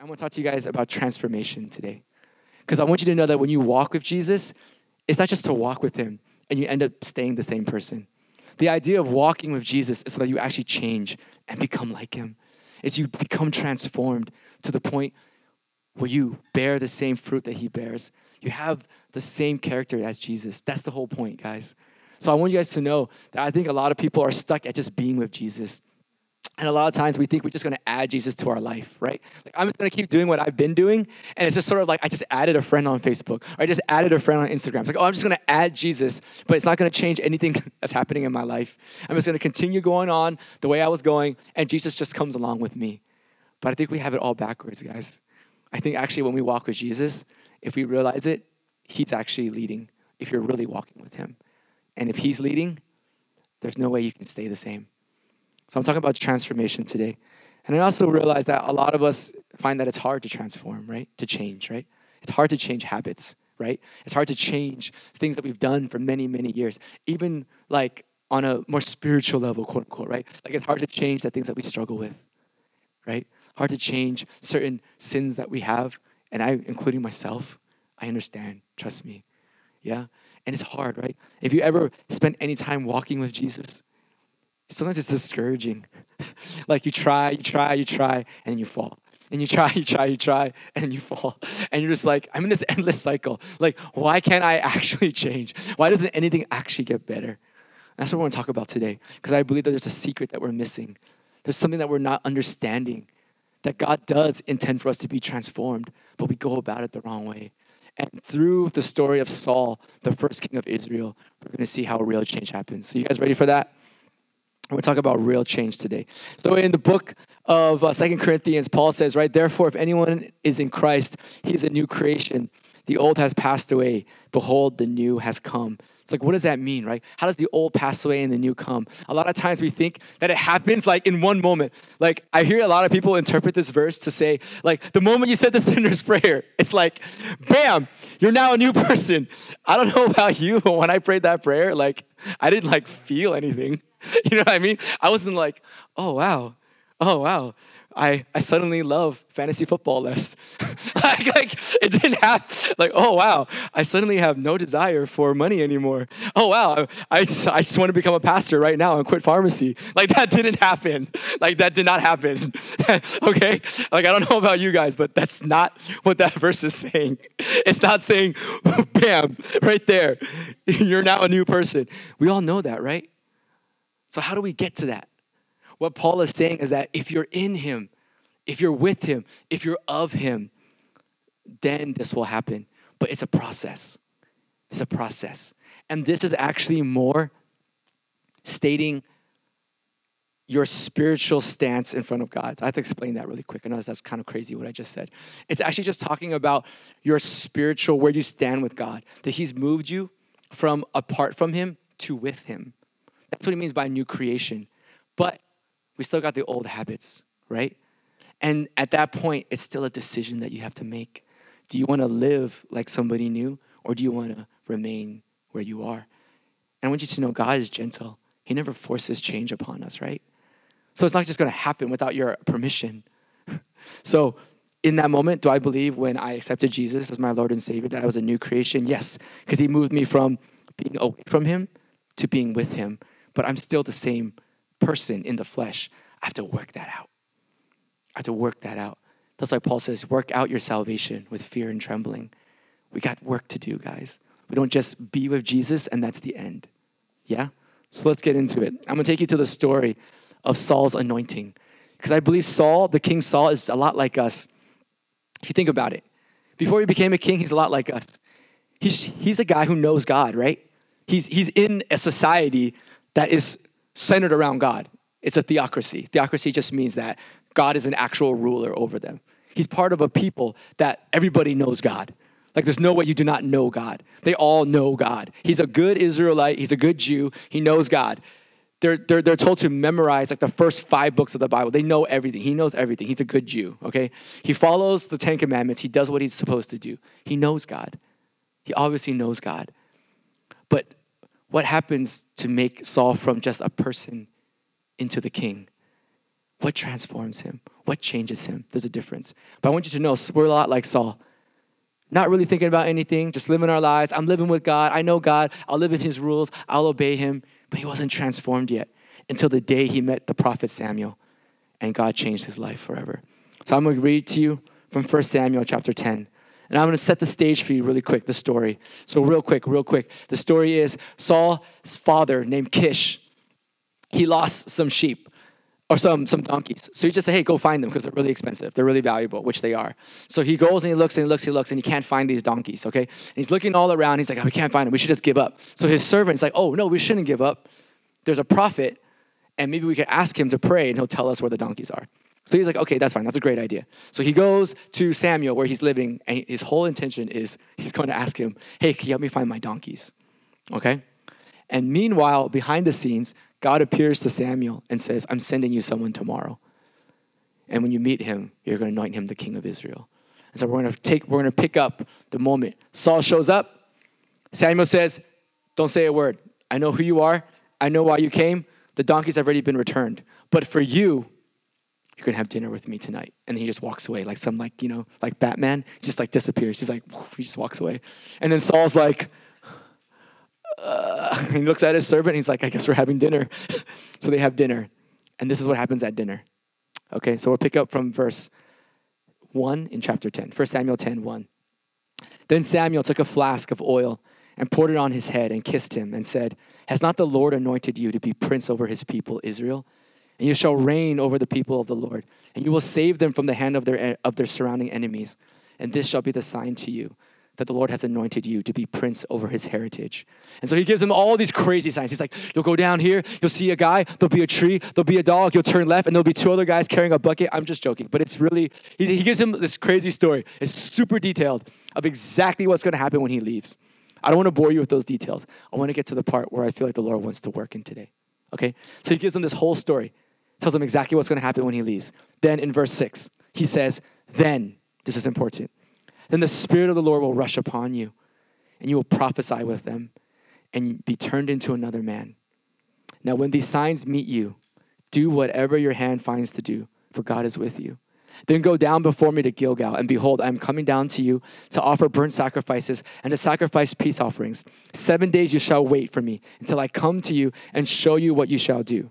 I want to talk to you guys about transformation today. Because I want you to know that when you walk with Jesus, it's not just to walk with him and you end up staying the same person. The idea of walking with Jesus is so that you actually change and become like him. Is you become transformed to the point where you bear the same fruit that he bears. You have the same character as Jesus. That's the whole point, guys. So I want you guys to know that I think a lot of people are stuck at just being with Jesus. And a lot of times we think we're just going to add Jesus to our life, right? Like I'm just going to keep doing what I've been doing, and it's just sort of like I just added a friend on Facebook, or I just added a friend on Instagram. It's like, oh, I'm just going to add Jesus, but it's not going to change anything that's happening in my life. I'm just going to continue going on the way I was going, and Jesus just comes along with me. But I think we have it all backwards, guys. I think actually when we walk with Jesus, if we realize it, He's actually leading. If you're really walking with Him, and if He's leading, there's no way you can stay the same. So I'm talking about transformation today. And I also realize that a lot of us find that it's hard to transform, right? To change, right? It's hard to change habits, right? It's hard to change things that we've done for many, many years. Even like on a more spiritual level, quote unquote, right? Like it's hard to change the things that we struggle with, right? Hard to change certain sins that we have. And I, including myself, I understand. Trust me. Yeah? And it's hard, right? If you ever spent any time walking with Jesus, sometimes it's discouraging. like you try, you try, you try, and you fall. And you try, you try, you try, and you fall. And you're just like, I'm in this endless cycle. Like, why can't I actually change? Why doesn't anything actually get better? That's what we're gonna talk about today. Because I believe that there's a secret that we're missing. There's something that we're not understanding. That God does intend for us to be transformed, but we go about it the wrong way. And through the story of Saul, the first king of Israel, we're gonna see how real change happens. So, you guys ready for that? We're talking about real change today. So, in the book of uh, Second Corinthians, Paul says, right, therefore, if anyone is in Christ, he's a new creation. The old has passed away. Behold, the new has come. It's like, what does that mean, right? How does the old pass away and the new come? A lot of times we think that it happens like in one moment. Like, I hear a lot of people interpret this verse to say, like, the moment you said the sinner's prayer, it's like, bam, you're now a new person. I don't know about you, but when I prayed that prayer, like, I didn't like feel anything. You know what I mean? I wasn't like, oh wow, oh wow. I, I suddenly love fantasy football less. like, like, it didn't have like oh wow I suddenly have no desire for money anymore. Oh wow I, I, just, I just want to become a pastor right now and quit pharmacy. Like that didn't happen. Like that did not happen. okay? Like I don't know about you guys, but that's not what that verse is saying. It's not saying bam right there. You're now a new person. We all know that, right? So, how do we get to that? What Paul is saying is that if you're in him, if you're with him, if you're of him, then this will happen. But it's a process. It's a process. And this is actually more stating your spiritual stance in front of God. I have to explain that really quick. I know that's kind of crazy what I just said. It's actually just talking about your spiritual, where you stand with God, that He's moved you from apart from Him to with Him. That's what he means by new creation. But we still got the old habits, right? And at that point, it's still a decision that you have to make. Do you want to live like somebody new, or do you want to remain where you are? And I want you to know God is gentle. He never forces change upon us, right? So it's not just going to happen without your permission. so, in that moment, do I believe when I accepted Jesus as my Lord and Savior that I was a new creation? Yes, because He moved me from being away from Him to being with Him but I'm still the same person in the flesh. I have to work that out. I have to work that out. That's why Paul says, work out your salvation with fear and trembling. We got work to do, guys. We don't just be with Jesus and that's the end. Yeah? So let's get into it. I'm gonna take you to the story of Saul's anointing. Because I believe Saul, the king Saul, is a lot like us. If you think about it, before he became a king, he's a lot like us. He's, he's a guy who knows God, right? He's, he's in a society that is centered around God. It's a theocracy. Theocracy just means that God is an actual ruler over them. He's part of a people that everybody knows God. Like there's no way you do not know God. They all know God. He's a good Israelite, he's a good Jew, he knows God. They're, they're, they're told to memorize like the first five books of the Bible. They know everything. He knows everything. He's a good Jew, okay? He follows the Ten Commandments. He does what he's supposed to do. He knows God. He obviously knows God. But what happens to make Saul from just a person into the king? What transforms him? What changes him? There's a difference. But I want you to know we're a lot like Saul. Not really thinking about anything, just living our lives. I'm living with God. I know God. I'll live in his rules. I'll obey him. But he wasn't transformed yet until the day he met the prophet Samuel. And God changed his life forever. So I'm going to read to you from 1 Samuel chapter 10. And I'm going to set the stage for you really quick, the story. So, real quick, real quick. The story is Saul's father, named Kish, he lost some sheep or some, some donkeys. So he just said, hey, go find them because they're really expensive. They're really valuable, which they are. So he goes and he looks and he looks, and he looks, and he can't find these donkeys, okay? And he's looking all around. He's like, oh, we can't find them. We should just give up. So his servant's like, oh, no, we shouldn't give up. There's a prophet, and maybe we could ask him to pray, and he'll tell us where the donkeys are. So he's like, okay, that's fine. That's a great idea. So he goes to Samuel where he's living, and his whole intention is he's going to ask him, hey, can you help me find my donkeys? Okay? And meanwhile, behind the scenes, God appears to Samuel and says, I'm sending you someone tomorrow. And when you meet him, you're going to anoint him the king of Israel. And so we're going to take, we're going to pick up the moment. Saul shows up. Samuel says, Don't say a word. I know who you are. I know why you came. The donkeys have already been returned. But for you, you're gonna have dinner with me tonight. And then he just walks away, like some like, you know, like Batman, just like disappears. He's like, he just walks away. And then Saul's like, uh, he looks at his servant he's like, I guess we're having dinner. so they have dinner. And this is what happens at dinner. Okay, so we'll pick up from verse 1 in chapter 10. 1 Samuel 10 1. Then Samuel took a flask of oil and poured it on his head and kissed him and said, Has not the Lord anointed you to be prince over his people Israel? And you shall reign over the people of the Lord, and you will save them from the hand of their, of their surrounding enemies. And this shall be the sign to you that the Lord has anointed you to be prince over his heritage. And so he gives them all these crazy signs. He's like, You'll go down here, you'll see a guy, there'll be a tree, there'll be a dog, you'll turn left, and there'll be two other guys carrying a bucket. I'm just joking, but it's really, he, he gives him this crazy story. It's super detailed of exactly what's gonna happen when he leaves. I don't wanna bore you with those details. I wanna get to the part where I feel like the Lord wants to work in today. Okay? So he gives them this whole story tells him exactly what's going to happen when he leaves. Then in verse 6, he says, Then, this is important, then the Spirit of the Lord will rush upon you, and you will prophesy with them, and be turned into another man. Now, when these signs meet you, do whatever your hand finds to do, for God is with you. Then go down before me to Gilgal, and behold, I am coming down to you to offer burnt sacrifices and to sacrifice peace offerings. Seven days you shall wait for me until I come to you and show you what you shall do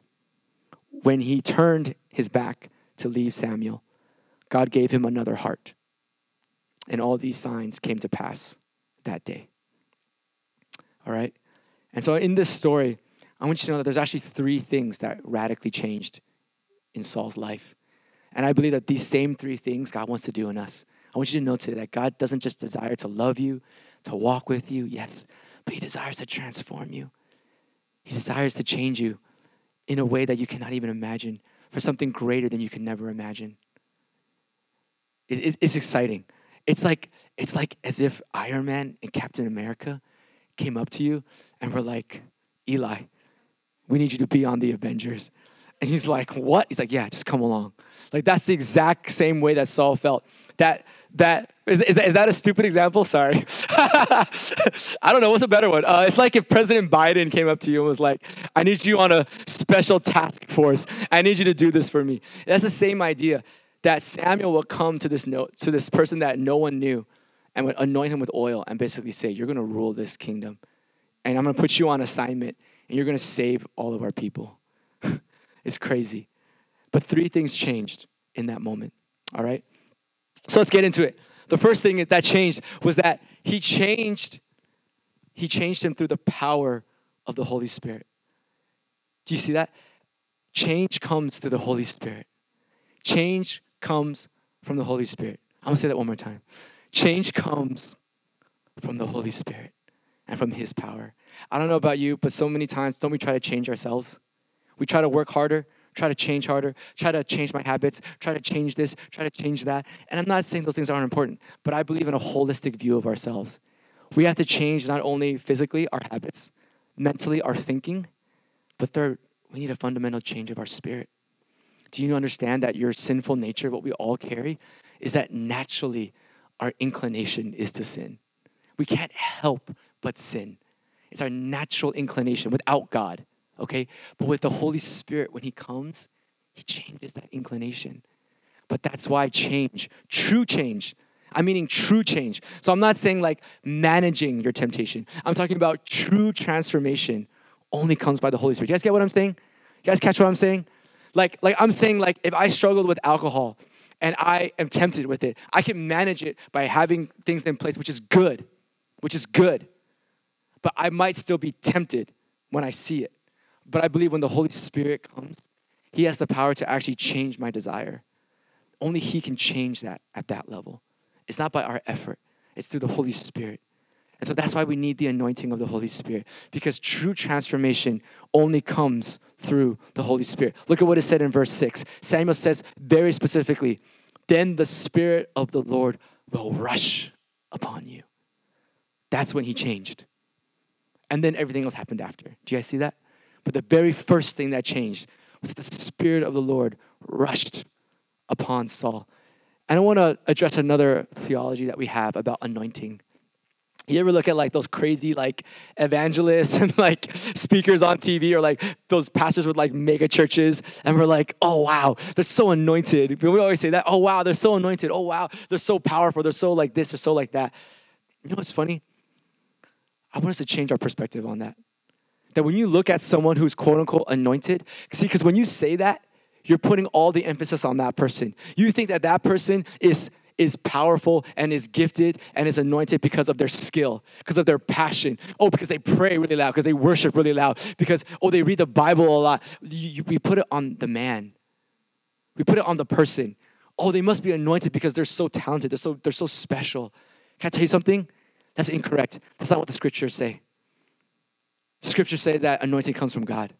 when he turned his back to leave Samuel, God gave him another heart. And all these signs came to pass that day. All right? And so in this story, I want you to know that there's actually three things that radically changed in Saul's life. And I believe that these same three things God wants to do in us. I want you to know today that God doesn't just desire to love you, to walk with you, yes, but He desires to transform you. He desires to change you in a way that you cannot even imagine, for something greater than you can never imagine. It, it, it's exciting. It's like it's like as if Iron Man and Captain America came up to you and were like, Eli, we need you to be on the Avengers. And he's like, What? He's like, Yeah, just come along. Like that's the exact same way that Saul felt. That that is, is, that, is that a stupid example? Sorry. I don't know. What's a better one? Uh, it's like if President Biden came up to you and was like, I need you on a special task force. I need you to do this for me. That's the same idea that Samuel will come to this note, to this person that no one knew and would anoint him with oil and basically say, You're going to rule this kingdom. And I'm going to put you on assignment and you're going to save all of our people. it's crazy. But three things changed in that moment. All right? So let's get into it. The first thing that changed was that he changed he changed him through the power of the Holy Spirit. Do you see that? Change comes through the Holy Spirit. Change comes from the Holy Spirit. I'm gonna say that one more time. Change comes from the Holy Spirit and from His power. I don't know about you, but so many times, don't we try to change ourselves? We try to work harder, try to change harder, try to change my habits, try to change this, try to change that. And I'm not saying those things aren't important, but I believe in a holistic view of ourselves. We have to change not only physically our habits, mentally our thinking, but third, we need a fundamental change of our spirit. Do you understand that your sinful nature, what we all carry, is that naturally our inclination is to sin? We can't help but sin. It's our natural inclination without God okay? But with the Holy Spirit, when He comes, He changes that inclination. But that's why change, true change, I'm meaning true change. So I'm not saying like managing your temptation. I'm talking about true transformation only comes by the Holy Spirit. You guys get what I'm saying? You guys catch what I'm saying? Like, like I'm saying, like if I struggled with alcohol and I am tempted with it, I can manage it by having things in place, which is good, which is good. But I might still be tempted when I see it. But I believe when the Holy Spirit comes, He has the power to actually change my desire. Only He can change that at that level. It's not by our effort, it's through the Holy Spirit. And so that's why we need the anointing of the Holy Spirit, because true transformation only comes through the Holy Spirit. Look at what it said in verse 6. Samuel says very specifically, Then the Spirit of the Lord will rush upon you. That's when he changed. And then everything else happened after. Do you guys see that? But the very first thing that changed was the Spirit of the Lord rushed upon Saul. And I want to address another theology that we have about anointing. You ever look at like those crazy like evangelists and like speakers on TV or like those pastors with like mega churches and we're like, oh wow, they're so anointed. We always say that, oh wow, they're so anointed. Oh wow, they're so powerful. They're so like this, they're so like that. You know what's funny? I want us to change our perspective on that. That when you look at someone who's quote unquote anointed, see, because when you say that, you're putting all the emphasis on that person. You think that that person is is powerful and is gifted and is anointed because of their skill, because of their passion. Oh, because they pray really loud, because they worship really loud, because, oh, they read the Bible a lot. we put it on the man, we put it on the person. Oh, they must be anointed because they're so talented, they're so, they're so special. Can I tell you something? That's incorrect. That's not what the scriptures say. Scriptures say that anointing comes from God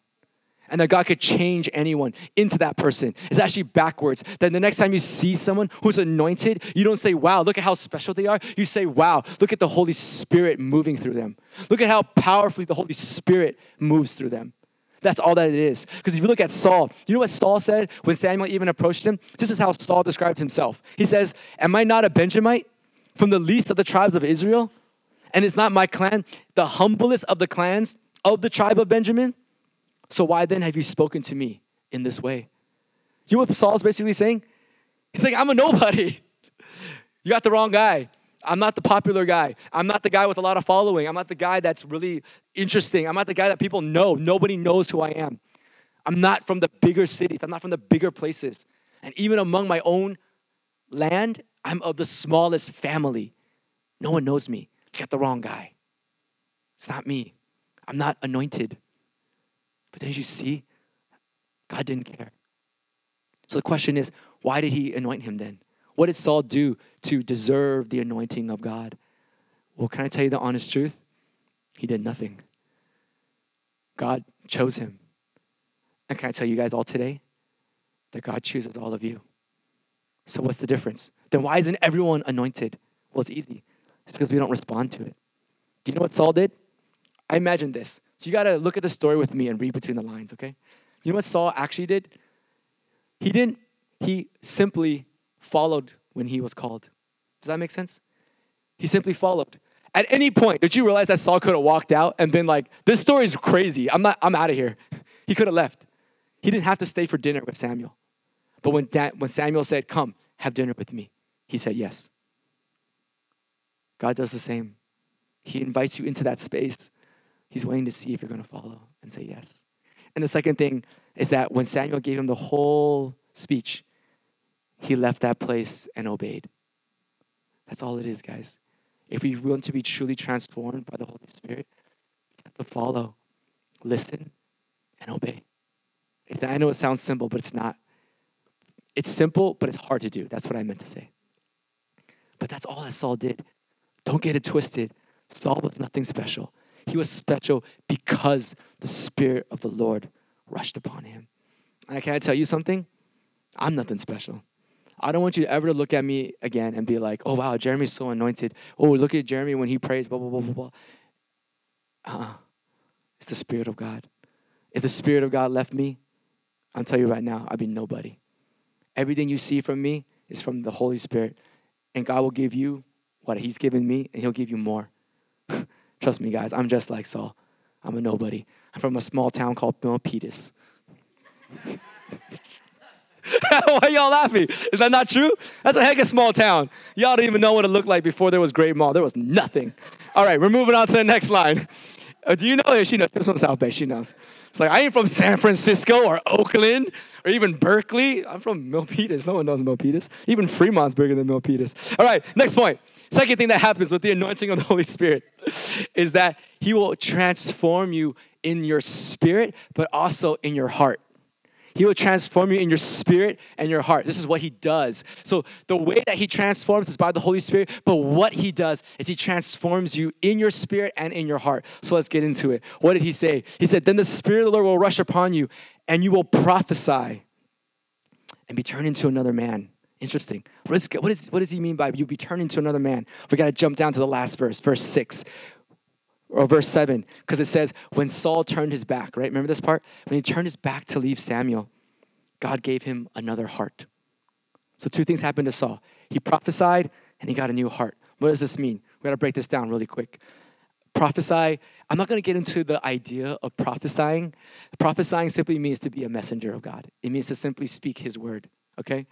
and that God could change anyone into that person. It's actually backwards. Then the next time you see someone who's anointed, you don't say, wow, look at how special they are. You say, wow, look at the Holy Spirit moving through them. Look at how powerfully the Holy Spirit moves through them. That's all that it is. Because if you look at Saul, you know what Saul said when Samuel even approached him? This is how Saul described himself. He says, Am I not a Benjamite from the least of the tribes of Israel? And is not my clan the humblest of the clans of the tribe of Benjamin? So why then have you spoken to me in this way? You know what Saul's basically saying? He's like, I'm a nobody. You got the wrong guy. I'm not the popular guy. I'm not the guy with a lot of following. I'm not the guy that's really interesting. I'm not the guy that people know. Nobody knows who I am. I'm not from the bigger cities. I'm not from the bigger places. And even among my own land, I'm of the smallest family. No one knows me. You got the wrong guy. It's not me. I'm not anointed. But then you see, God didn't care. So the question is, why did he anoint him then? What did Saul do to deserve the anointing of God? Well, can I tell you the honest truth? He did nothing. God chose him. And can I tell you guys all today that God chooses all of you? So what's the difference? Then why isn't everyone anointed? Well, it's easy. It's because we don't respond to it. Do you know what Saul did? I imagine this. So you got to look at the story with me and read between the lines, okay? You know what Saul actually did? He didn't, he simply followed when he was called. Does that make sense? He simply followed. At any point, did you realize that Saul could have walked out and been like, this story is crazy. I'm not, I'm out of here. He could have left. He didn't have to stay for dinner with Samuel. But when, da- when Samuel said, Come, have dinner with me, he said yes. God does the same. He invites you into that space He's waiting to see if you're going to follow and say yes. And the second thing is that when Samuel gave him the whole speech, he left that place and obeyed. That's all it is, guys. If we want to be truly transformed by the Holy Spirit, we have to follow, listen, and obey. I know it sounds simple, but it's not. It's simple, but it's hard to do. That's what I meant to say. But that's all that Saul did. Don't get it twisted. Saul was nothing special. He was special because the Spirit of the Lord rushed upon him. And can I tell you something? I'm nothing special. I don't want you to ever look at me again and be like, oh, wow, Jeremy's so anointed. Oh, look at Jeremy when he prays, blah, blah, blah, blah, blah. Uh-uh. It's the Spirit of God. If the Spirit of God left me, I'm telling you right now, I'd be nobody. Everything you see from me is from the Holy Spirit. And God will give you what He's given me, and He'll give you more. Trust me, guys, I'm just like Saul. I'm a nobody. I'm from a small town called Milpitas. Why y'all laughing? Is that not true? That's a heck of a small town. Y'all don't even know what it looked like before there was Great Mall. There was nothing. All right, we're moving on to the next line. Uh, do you know? Yeah, she knows. She's from South Bay. She knows. It's like I ain't from San Francisco or Oakland or even Berkeley. I'm from Milpitas. No one knows Milpitas. Even Fremont's bigger than Milpitas. All right, next point. Second thing that happens with the anointing of the Holy Spirit is that He will transform you in your spirit, but also in your heart. He will transform you in your spirit and your heart. This is what he does. So, the way that he transforms is by the Holy Spirit, but what he does is he transforms you in your spirit and in your heart. So, let's get into it. What did he say? He said, Then the Spirit of the Lord will rush upon you, and you will prophesy and be turned into another man. Interesting. What, is, what, is, what does he mean by you be turned into another man? We got to jump down to the last verse, verse 6 or verse 7, because it says, when Saul turned his back, right? Remember this part? When he turned his back to leave Samuel, God gave him another heart. So, two things happened to Saul. He prophesied and he got a new heart. What does this mean? We got to break this down really quick. Prophesy, I'm not going to get into the idea of prophesying. Prophesying simply means to be a messenger of God, it means to simply speak his word, okay?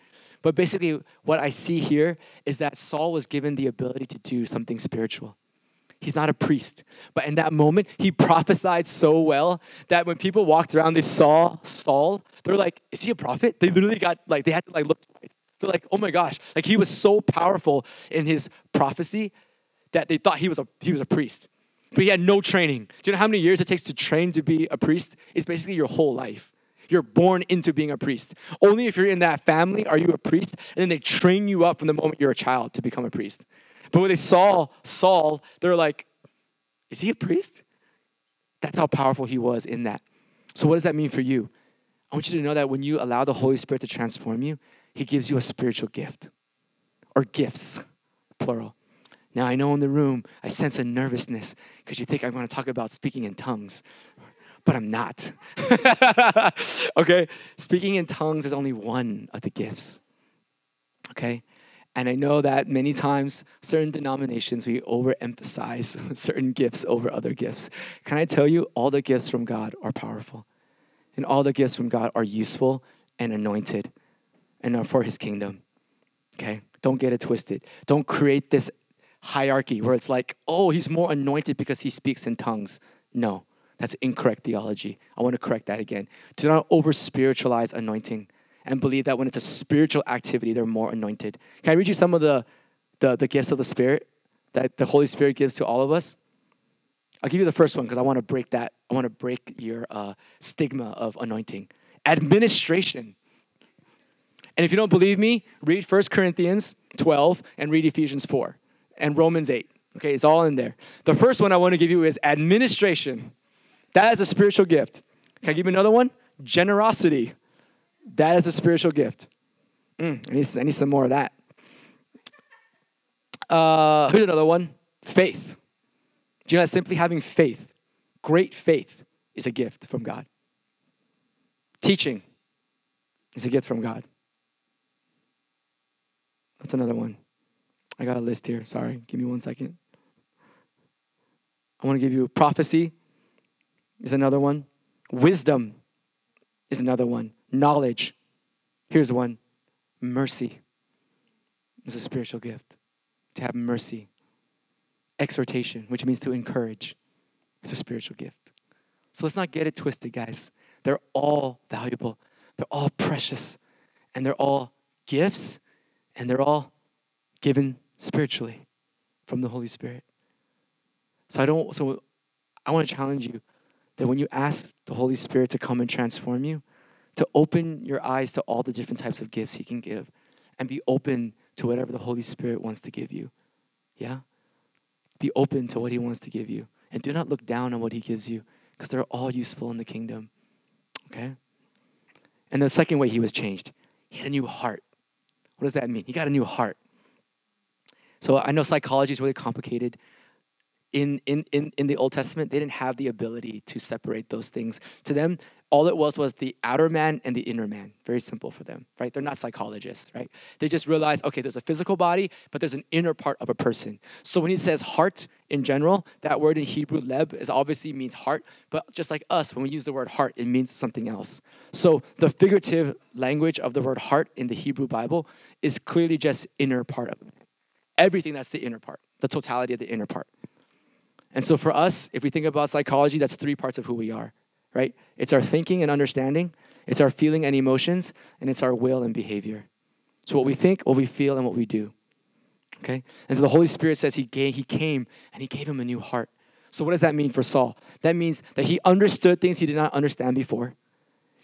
But basically, what I see here is that Saul was given the ability to do something spiritual. He's not a priest. But in that moment, he prophesied so well that when people walked around, they saw Saul. They're like, is he a prophet? They literally got, like, they had to, like, look. They're like, oh my gosh. Like, he was so powerful in his prophecy that they thought he was a, he was a priest. But he had no training. Do you know how many years it takes to train to be a priest? It's basically your whole life. You're born into being a priest. Only if you're in that family are you a priest, and then they train you up from the moment you're a child to become a priest. But when they saw Saul, they're like, is he a priest? That's how powerful he was in that. So, what does that mean for you? I want you to know that when you allow the Holy Spirit to transform you, he gives you a spiritual gift or gifts, plural. Now, I know in the room, I sense a nervousness because you think I'm going to talk about speaking in tongues, but I'm not. okay? Speaking in tongues is only one of the gifts. Okay? And I know that many times, certain denominations, we overemphasize certain gifts over other gifts. Can I tell you, all the gifts from God are powerful, and all the gifts from God are useful and anointed and are for His kingdom. Okay? Don't get it twisted. Don't create this hierarchy where it's like, oh, he's more anointed because he speaks in tongues. No, that's incorrect theology. I want to correct that again. Do not over spiritualize anointing and believe that when it's a spiritual activity, they're more anointed. Can I read you some of the, the, the gifts of the Spirit that the Holy Spirit gives to all of us? I'll give you the first one because I want to break that. I want to break your uh, stigma of anointing. Administration. And if you don't believe me, read 1 Corinthians 12 and read Ephesians 4 and Romans 8. Okay, it's all in there. The first one I want to give you is administration. That is a spiritual gift. Can I give you another one? Generosity. That is a spiritual gift. Mm, I, need, I, need, some more of that. Uh, here's another one faith. Do you know that simply having faith, great faith, is a gift from God? Teaching is a gift from God. That's another one? I got a list here. Sorry. Give me one second. I want to give you prophecy is another one. Wisdom is another one knowledge. Here's one mercy is a spiritual gift. To have mercy. Exhortation, which means to encourage, is a spiritual gift. So let's not get it twisted, guys. They're all valuable, they're all precious, and they're all gifts, and they're all given spiritually from the Holy Spirit. So I don't so I want to challenge you that when you ask the Holy Spirit to come and transform you, to open your eyes to all the different types of gifts He can give and be open to whatever the Holy Spirit wants to give you. Yeah? Be open to what He wants to give you. And do not look down on what He gives you because they're all useful in the kingdom. Okay? And the second way He was changed, He had a new heart. What does that mean? He got a new heart. So I know psychology is really complicated. In, in, in, in the Old Testament, they didn't have the ability to separate those things. To them, all it was was the outer man and the inner man. Very simple for them, right? They're not psychologists, right? They just realize, okay, there's a physical body, but there's an inner part of a person. So when he says heart in general, that word in Hebrew, leb, is obviously means heart, but just like us, when we use the word heart, it means something else. So the figurative language of the word heart in the Hebrew Bible is clearly just inner part of it. Everything that's the inner part, the totality of the inner part. And so for us, if we think about psychology, that's three parts of who we are right? It's our thinking and understanding, it's our feeling and emotions, and it's our will and behavior. So what we think, what we feel, and what we do. Okay? And so the Holy Spirit says he, gave, he came and he gave him a new heart. So what does that mean for Saul? That means that he understood things he did not understand before.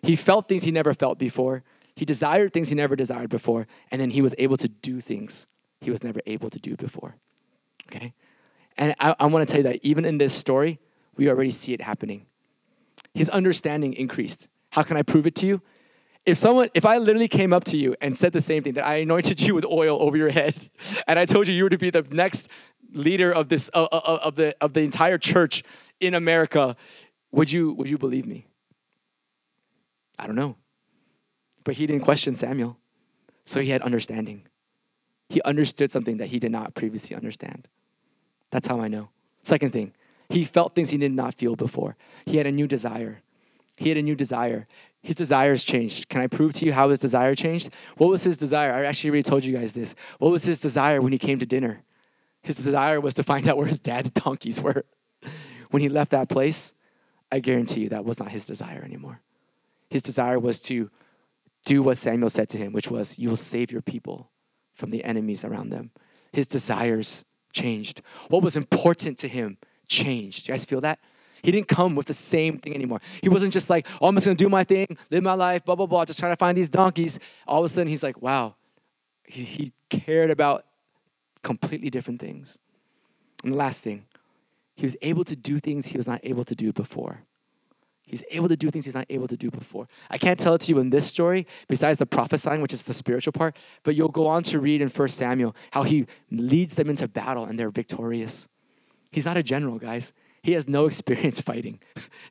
He felt things he never felt before. He desired things he never desired before. And then he was able to do things he was never able to do before. Okay? And I, I want to tell you that even in this story, we already see it happening his understanding increased. How can I prove it to you? If someone, if I literally came up to you and said the same thing, that I anointed you with oil over your head, and I told you you were to be the next leader of this uh, uh, of the of the entire church in America, would you would you believe me? I don't know. But he didn't question Samuel. So he had understanding. He understood something that he did not previously understand. That's how I know. Second thing, he felt things he did not feel before. He had a new desire. He had a new desire. His desires changed. Can I prove to you how his desire changed? What was his desire? I actually already told you guys this. What was his desire when he came to dinner? His desire was to find out where his dad's donkeys were. When he left that place, I guarantee you that was not his desire anymore. His desire was to do what Samuel said to him, which was, You will save your people from the enemies around them. His desires changed. What was important to him changed. You guys feel that? He didn't come with the same thing anymore. He wasn't just like, oh, I'm just gonna do my thing, live my life, blah, blah, blah, just trying to find these donkeys. All of a sudden, he's like, wow, he, he cared about completely different things. And the last thing, he was able to do things he was not able to do before. He's able to do things he's not able to do before. I can't tell it to you in this story, besides the prophesying, which is the spiritual part, but you'll go on to read in 1 Samuel how he leads them into battle and they're victorious. He's not a general, guys. He has no experience fighting.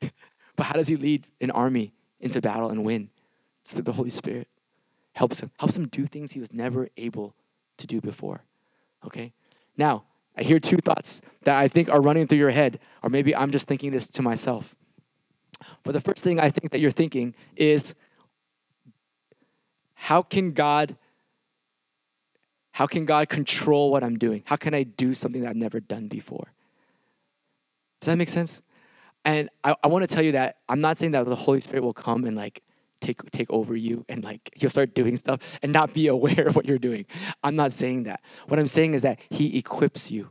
but how does he lead an army into battle and win? It's through the Holy Spirit. Helps him, helps him do things he was never able to do before. Okay? Now, I hear two thoughts that I think are running through your head, or maybe I'm just thinking this to myself. But the first thing I think that you're thinking is how can God how can God control what I'm doing? How can I do something that I've never done before? Does that make sense? And I, I want to tell you that I'm not saying that the Holy Spirit will come and like take take over you and like you'll start doing stuff and not be aware of what you're doing. I'm not saying that. What I'm saying is that He equips you.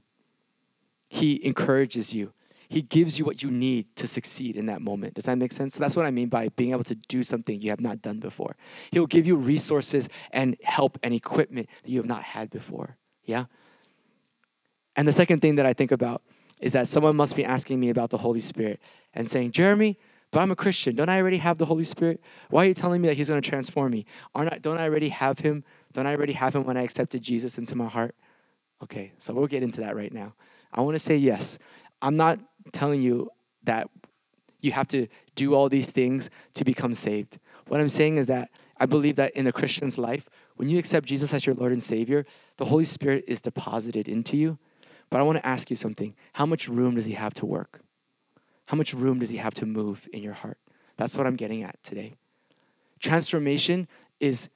He encourages you. He gives you what you need to succeed in that moment. Does that make sense? So that's what I mean by being able to do something you have not done before. He'll give you resources and help and equipment that you have not had before. Yeah? And the second thing that I think about is that someone must be asking me about the Holy Spirit and saying, Jeremy, but I'm a Christian. Don't I already have the Holy Spirit? Why are you telling me that He's going to transform me? Aren't I, don't I already have Him? Don't I already have Him when I accepted Jesus into my heart? Okay, so we'll get into that right now. I want to say yes. I'm not telling you that you have to do all these things to become saved. What I'm saying is that I believe that in a Christian's life, when you accept Jesus as your Lord and Savior, the Holy Spirit is deposited into you but I want to ask you something. How much room does he have to work? How much room does he have to move in your heart? That's what I'm getting at today. Transformation is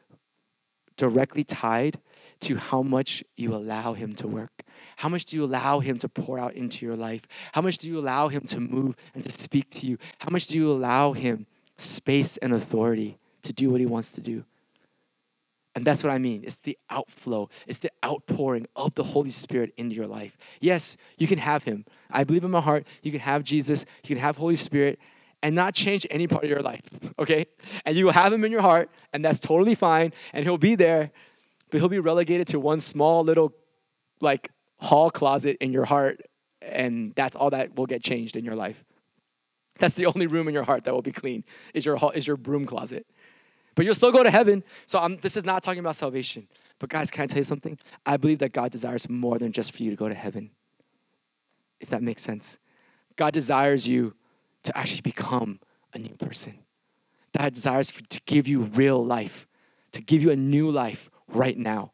directly tied to how much you allow him to work. How much do you allow him to pour out into your life? How much do you allow him to move and to speak to you? How much do you allow him space and authority to do what he wants to do? And that's what I mean. It's the outflow, it's the outpouring of the Holy Spirit into your life. Yes, you can have Him. I believe in my heart, you can have Jesus, you can have Holy Spirit, and not change any part of your life, okay? And you will have Him in your heart, and that's totally fine, and He'll be there, but He'll be relegated to one small little, like, hall closet in your heart, and that's all that will get changed in your life. That's the only room in your heart that will be clean, is your, hall, is your broom closet. But you'll still go to heaven. So I'm, this is not talking about salvation. But guys, can I tell you something? I believe that God desires more than just for you to go to heaven. if that makes sense. God desires you to actually become a new person. God desires for, to give you real life, to give you a new life right now.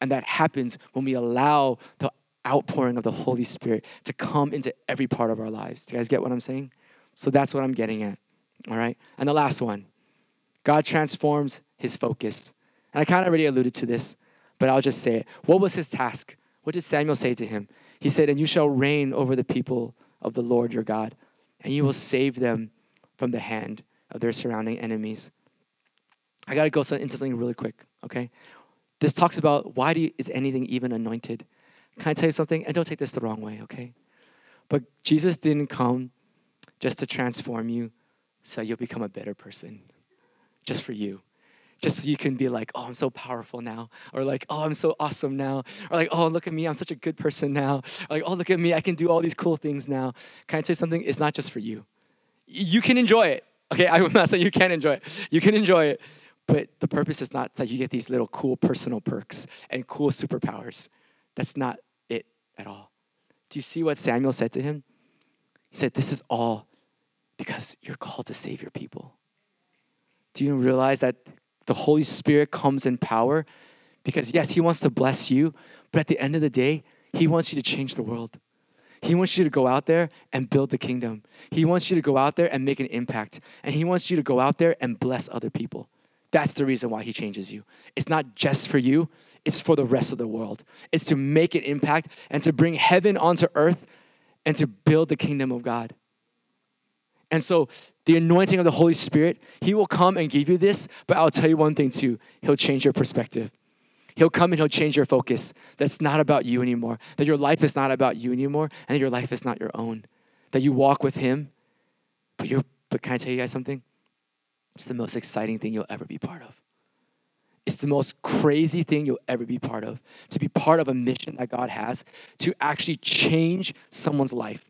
And that happens when we allow the outpouring of the Holy Spirit to come into every part of our lives. Do you guys get what I'm saying? So that's what I'm getting at. All right. And the last one God transforms his focus. And I kind of already alluded to this, but I'll just say it. What was his task? What did Samuel say to him? He said, And you shall reign over the people of the Lord your God, and you will save them from the hand of their surrounding enemies. I got to go into something really quick, okay? This talks about why you, is anything even anointed? Can I tell you something? And don't take this the wrong way, okay? But Jesus didn't come just to transform you so you'll become a better person, just for you. Just so you can be like, oh, I'm so powerful now. Or like, oh, I'm so awesome now. Or like, oh, look at me, I'm such a good person now. Or like, oh, look at me, I can do all these cool things now. Can I tell you something? It's not just for you. You can enjoy it. Okay, I'm not saying you can't enjoy it. You can enjoy it. But the purpose is not that you get these little cool personal perks and cool superpowers. That's not it at all. Do you see what Samuel said to him? He said, This is all because you're called to save your people. Do you realize that the Holy Spirit comes in power? Because, yes, He wants to bless you, but at the end of the day, He wants you to change the world. He wants you to go out there and build the kingdom. He wants you to go out there and make an impact. And He wants you to go out there and bless other people. That's the reason why He changes you. It's not just for you, it's for the rest of the world. It's to make an impact and to bring heaven onto earth and to build the kingdom of God. And so, the anointing of the Holy Spirit, He will come and give you this, but I'll tell you one thing too He'll change your perspective. He'll come and He'll change your focus. That's not about you anymore. That your life is not about you anymore, and your life is not your own. That you walk with Him, but you're, but can I tell you guys something? It's the most exciting thing you'll ever be part of. It's the most crazy thing you'll ever be part of. To be part of a mission that God has to actually change someone's life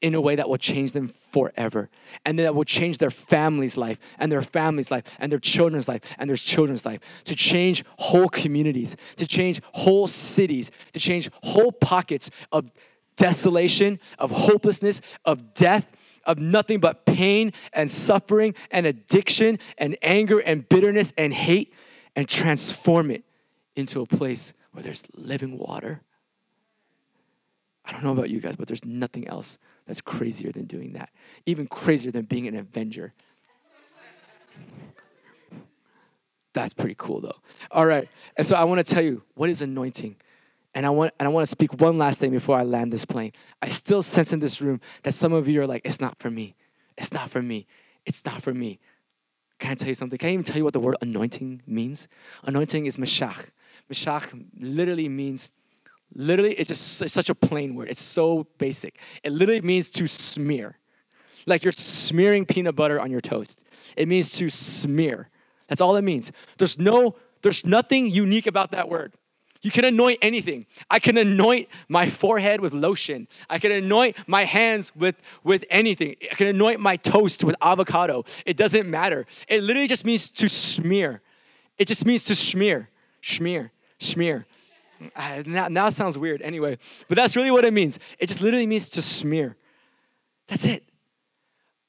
in a way that will change them forever. And that will change their family's life and their family's life and their children's life and their children's life. To change whole communities, to change whole cities, to change whole pockets of desolation, of hopelessness, of death, of nothing but pain and suffering and addiction and anger and bitterness and hate and transform it into a place where there's living water. I don't know about you guys, but there's nothing else that's crazier than doing that. Even crazier than being an Avenger. That's pretty cool though. All right. And so I want to tell you what is anointing. And I want and I want to speak one last thing before I land this plane. I still sense in this room that some of you are like, it's not for me. It's not for me. It's not for me. Can I tell you something? Can I even tell you what the word anointing means? Anointing is mashach. Mashach literally means Literally, it's just it's such a plain word. It's so basic. It literally means to smear. Like you're smearing peanut butter on your toast. It means to smear. That's all it means. There's no, there's nothing unique about that word. You can anoint anything. I can anoint my forehead with lotion. I can anoint my hands with, with anything. I can anoint my toast with avocado. It doesn't matter. It literally just means to smear. It just means to smear, smear, smear. Uh, now, now sounds weird anyway, but that's really what it means. It just literally means to smear. That's it.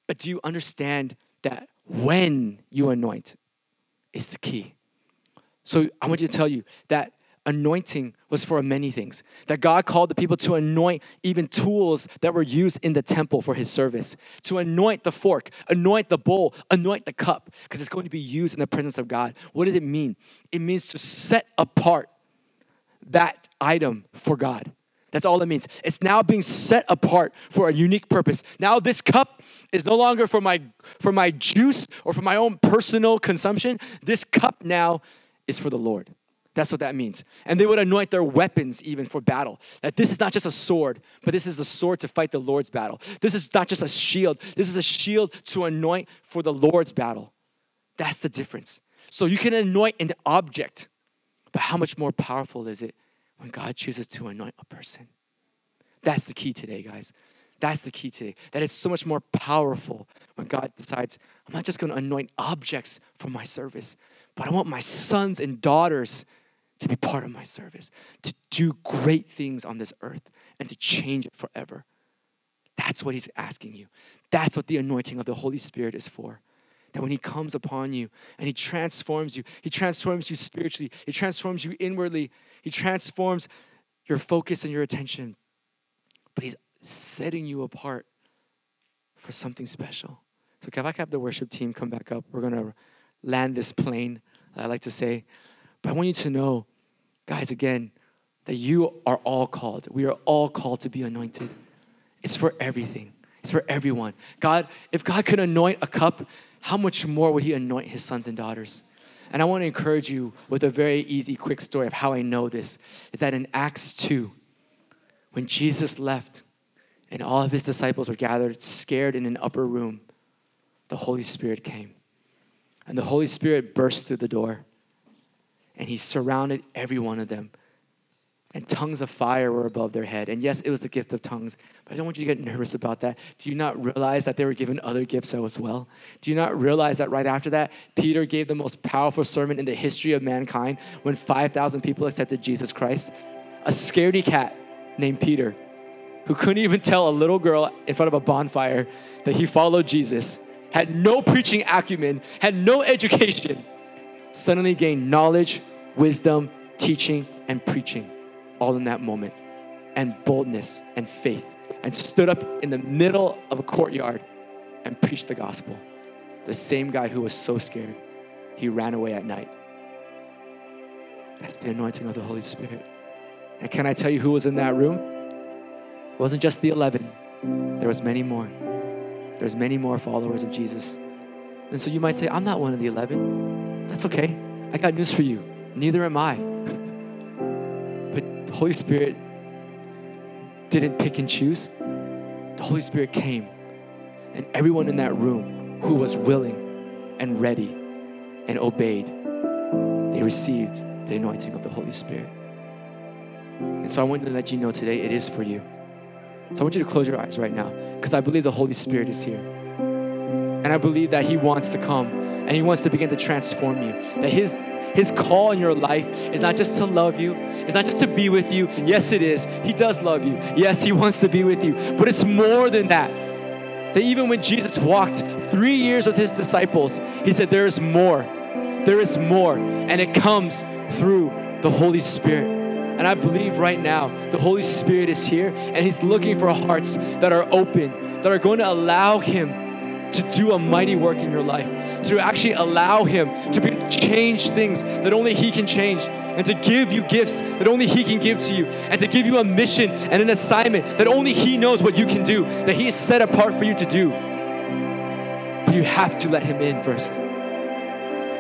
But do you understand that when you anoint is the key? So I want you to tell you that anointing was for many things. That God called the people to anoint even tools that were used in the temple for his service, to anoint the fork, anoint the bowl, anoint the cup, because it's going to be used in the presence of God. What does it mean? It means to set apart that item for God. That's all it means. It's now being set apart for a unique purpose. Now this cup is no longer for my for my juice or for my own personal consumption. This cup now is for the Lord. That's what that means. And they would anoint their weapons even for battle. That this is not just a sword, but this is the sword to fight the Lord's battle. This is not just a shield. This is a shield to anoint for the Lord's battle. That's the difference. So you can anoint an object but how much more powerful is it when God chooses to anoint a person? That's the key today, guys. That's the key today. That it's so much more powerful when God decides, I'm not just going to anoint objects for my service, but I want my sons and daughters to be part of my service, to do great things on this earth and to change it forever. That's what he's asking you. That's what the anointing of the Holy Spirit is for. That when he comes upon you and he transforms you, he transforms you spiritually, he transforms you inwardly, he transforms your focus and your attention. But he's setting you apart for something special. So, if I have the worship team come back up, we're going to land this plane, I like to say. But I want you to know, guys, again, that you are all called. We are all called to be anointed. It's for everything, it's for everyone. God, if God could anoint a cup, how much more would He anoint His sons and daughters? And I want to encourage you with a very easy, quick story of how I know this. Is that in Acts 2, when Jesus left and all of his disciples were gathered, scared in an upper room, the Holy Spirit came. And the Holy Spirit burst through the door and he surrounded every one of them. And tongues of fire were above their head. And yes, it was the gift of tongues, but I don't want you to get nervous about that. Do you not realize that they were given other gifts as well? Do you not realize that right after that, Peter gave the most powerful sermon in the history of mankind when 5,000 people accepted Jesus Christ? A scaredy cat named Peter, who couldn't even tell a little girl in front of a bonfire that he followed Jesus, had no preaching acumen, had no education, suddenly gained knowledge, wisdom, teaching, and preaching all in that moment, and boldness and faith, and stood up in the middle of a courtyard and preached the gospel. The same guy who was so scared, he ran away at night. That's the anointing of the Holy Spirit. And can I tell you who was in that room? It wasn't just the 11. There was many more. There's many more followers of Jesus. And so you might say, I'm not one of the 11. That's okay. I got news for you. Neither am I. But the Holy Spirit didn't pick and choose. The Holy Spirit came. And everyone in that room who was willing and ready and obeyed, they received the anointing of the Holy Spirit. And so I want to let you know today it is for you. So I want you to close your eyes right now because I believe the Holy Spirit is here. And I believe that He wants to come and He wants to begin to transform you. That His his call in your life is not just to love you, it's not just to be with you. Yes, it is. He does love you. Yes, He wants to be with you. But it's more than that. That even when Jesus walked three years with His disciples, He said, There is more. There is more. And it comes through the Holy Spirit. And I believe right now the Holy Spirit is here and He's looking for hearts that are open, that are going to allow Him to do a mighty work in your life, to actually allow Him to change things that only He can change, and to give you gifts that only He can give to you, and to give you a mission and an assignment that only He knows what you can do, that He is set apart for you to do. But you have to let Him in first.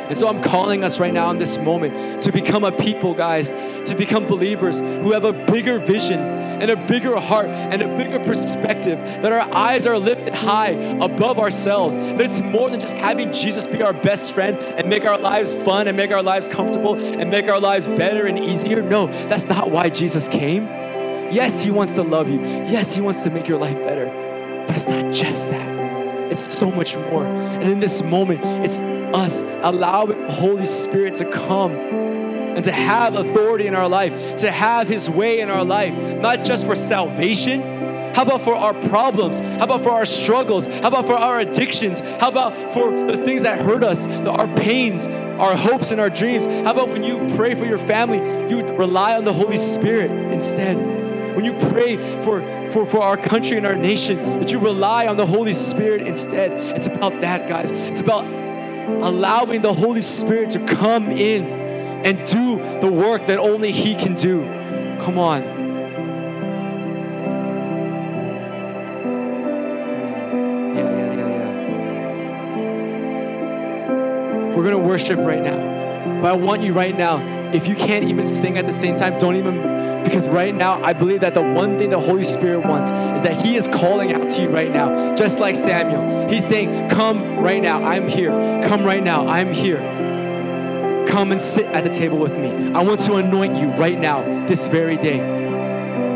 And so I'm calling us right now in this moment to become a people, guys, to become believers who have a bigger vision and a bigger heart and a bigger perspective, that our eyes are lifted high above ourselves, that it's more than just having Jesus be our best friend and make our lives fun and make our lives comfortable and make our lives better and easier. No, that's not why Jesus came. Yes, He wants to love you. Yes, He wants to make your life better. But it's not just that. It's so much more. And in this moment, it's us allowing the Holy Spirit to come and to have authority in our life, to have His way in our life, not just for salvation. How about for our problems? How about for our struggles? How about for our addictions? How about for the things that hurt us, the, our pains, our hopes, and our dreams? How about when you pray for your family, you rely on the Holy Spirit instead? When you pray for, for, for our country and our nation, that you rely on the Holy Spirit instead. It's about that, guys. It's about allowing the Holy Spirit to come in and do the work that only He can do. Come on. Yeah, yeah, yeah, yeah. We're going to worship right now. But I want you right now, if you can't even sing at the same time, don't even, because right now, I believe that the one thing the Holy Spirit wants is that He is calling out to you right now, just like Samuel. He's saying, Come right now, I'm here. Come right now, I'm here. Come and sit at the table with me. I want to anoint you right now, this very day.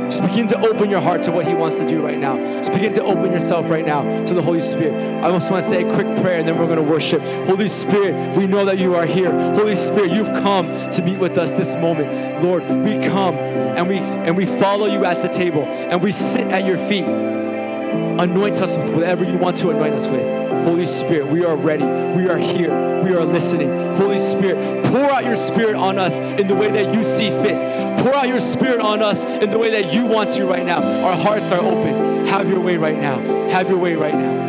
Just begin to open your heart to what He wants to do right now. Just begin to open yourself right now to the Holy Spirit. I just want to say a quick prayer and then we're going to worship. Holy Spirit, we know that you are here. Holy Spirit, you've come to meet with us this moment. Lord, we come and we and we follow you at the table and we sit at your feet. Anoint us with whatever you want to anoint us with. Holy Spirit, we are ready. We are here. We are listening. Holy Spirit, pour out your spirit on us in the way that you see fit. Pour out your spirit on us in the way that you want to right now. Our hearts are open. Have your way right now. Have your way right now.